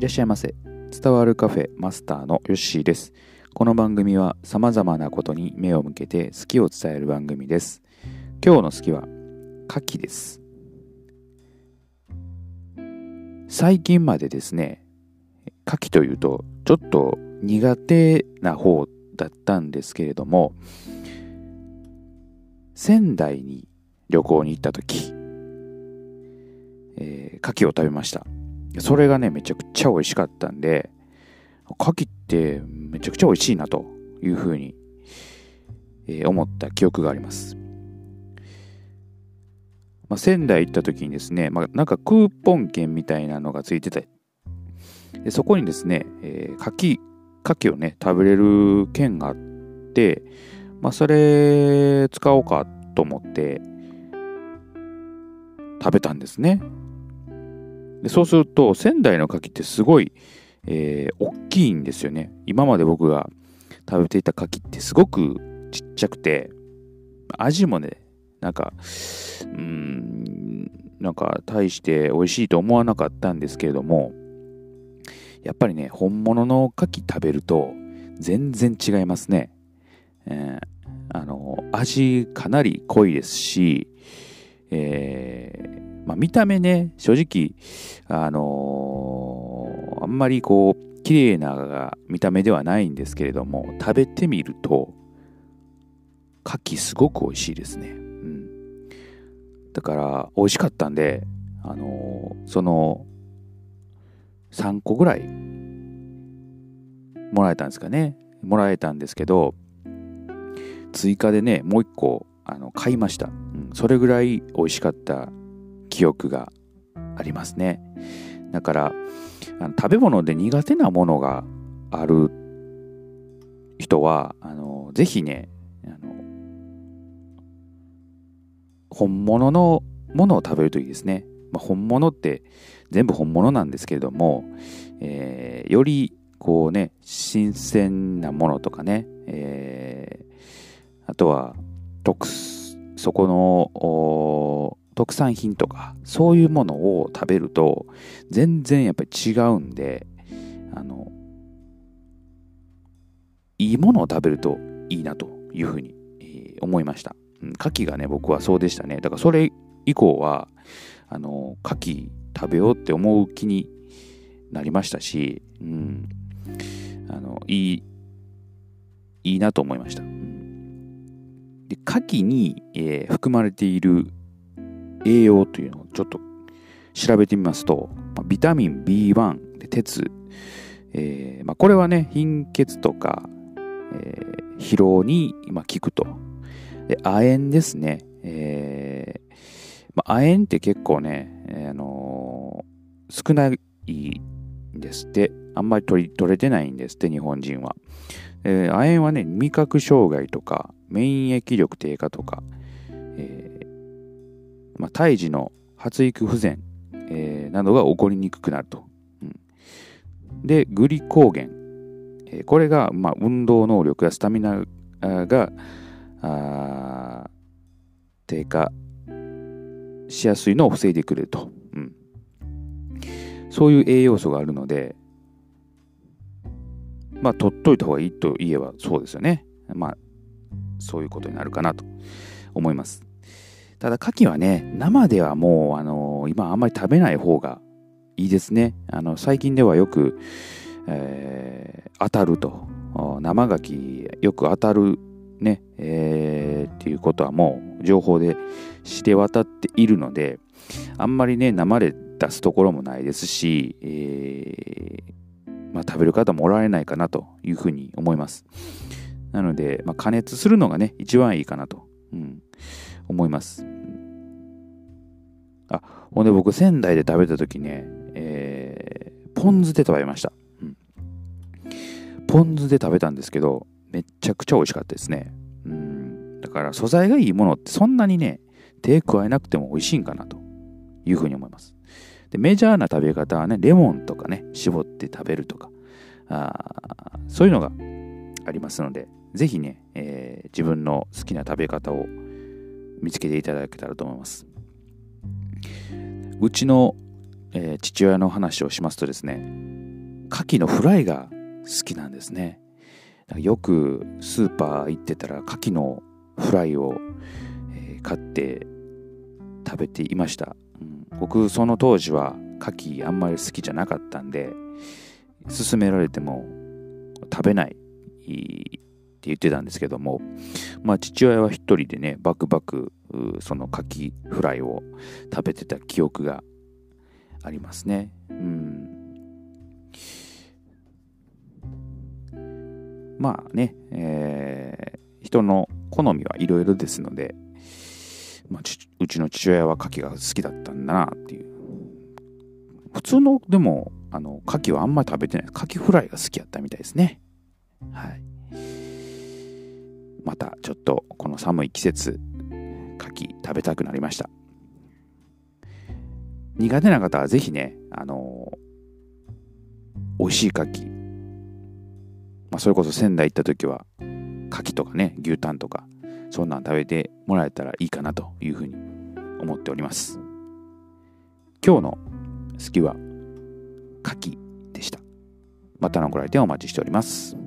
いらっしゃいませ。伝わるカフェマスターのヨッシーです。この番組は様々なことに目を向けて好きを伝える番組です。今日の好きは牡蠣です。最近までですね、牡蠣というとちょっと苦手な方だったんですけれども、仙台に旅行に行った時、えー牡蠣を食べました。それがね、めちゃくちゃ美味しかったんで、牡蠣ってめちゃくちゃ美味しいなというふうに、えー思った記憶があります。まあ、仙台行った時にですね、まあ、なんかクーポン券みたいなのがついてて、でそこにですね、えー牡蠣、牡蠣をね、食べれる券があって、まあ、それ使おうかと思って食べたんですね。でそうすると仙台の牡蠣ってすごい、えー大きいんですよね。今まで僕が食べていた牡蠣ってすごくちっちゃくて味もねなんかうーんなんか大して美味しいと思わなかったんですけれどもやっぱりね本物の牡蠣食べると全然違いますね、えーあの味かなり濃いですし、えーまあ、見た目ね正直あのーあんまりこう綺麗な見た目ではないんですけれども食べてみると牡蠣すごく美味しいですね、うん、だから美味しかったんであのーその3個ぐらいもらえたんですかね。もらえたんですけど追加でねもう1個あの買いました、うん、それぐらい美味しかった記憶がありますね。だからあの食べ物で苦手なものがある人はあのぜひねあの本物のものを食べるといいですね、まあ、本物って全部本物なんですけれども、えーよりこうね新鮮なものとかね、えーあとは特そこの特産品とかそういうものを食べると全然やっぱり違うんであのいいものを食べるといいなというふうに、えー思いました、うん、牡蠣がね僕はそうでしたね。だからそれ以降はあの牡蠣食べようって思う気になりましたし、うん、あのいいいいなと思いました、うん。で牡蠣に、えー含まれている栄養というのをちょっと調べてみますと、ビタミン B1 で鉄、えーまあ、これはね貧血とか、えー疲労に、まあ、効くと。で亜鉛ですね、えーまあ、亜鉛って結構ね、えーあのー少ないんですって。あんまり取れてないんですって日本人は、え亜鉛はね味覚障害とか免疫力低下とか、まあ、胎児の発育不全、えーなどが起こりにくくなると。うんで、グリコーゲン。えーこれが、まあ、運動能力やスタミナが低下しやすいのを防いでくれると。うんそういう栄養素があるので、まあ、取っといた方がいいと言えばそうですよね。まあ、そういうことになるかなと思います。ただ、牡蠣はね、生ではもう、あの今あんまり食べない方がいいですね。あの、最近ではよく、えー当たると。生牡蠣よく当たるね、えーっていうことはもう情報でして渡っているので、あんまりね、生で出すところもないですし、えーまあ、食べる方もおられないかなというふうに思います。なので、まあ、加熱するのがね、一番いいかなと、うん、思います。あ、ほんで僕、仙台で食べた時ね、えーポン酢で食べました、うん。ポン酢で食べたんですけど、めちゃくちゃ美味しかったですね。うん、だから、素材がいいものってそんなにね、手加えなくても美味しいんかなというふうに思います。でメジャーな食べ方はね、レモンとかね、絞って食べるとか、あそういうのがありますので、ぜひね、えー自分の好きな食べ方を見つけていただけたらと思います。うちの、えー父親の話をしますとですね、牡蠣のフライが好きなんですね。よくスーパー行ってたら牡蠣のフライを、えー、買って食べていました、うん、僕その当時は牡蠣あんまり好きじゃなかったんで勧められても食べないって言ってたんですけども、まあ父親は一人でね、バクバクその牡蠣フライを食べてた記憶がありますね。うん。まあね、えー、人の好みはいろいろですので、まあ、うちの父親は牡蠣が好きだったんだなっていう。普通の、でも、あの、牡蠣はあんまり食べてない。牡蠣フライが好きやったみたいですね。はい。またちょっとこの寒い季節、牡蠣食べたくなりました。苦手な方はぜひね、あのー、美味しい牡蠣。まあ、それこそ仙台行った時は牡蠣とかね牛タンとかそんなん食べてもらえたらいいかなというふうに思っております。今日の好きは牡蠣でした。またのご来店お待ちしております。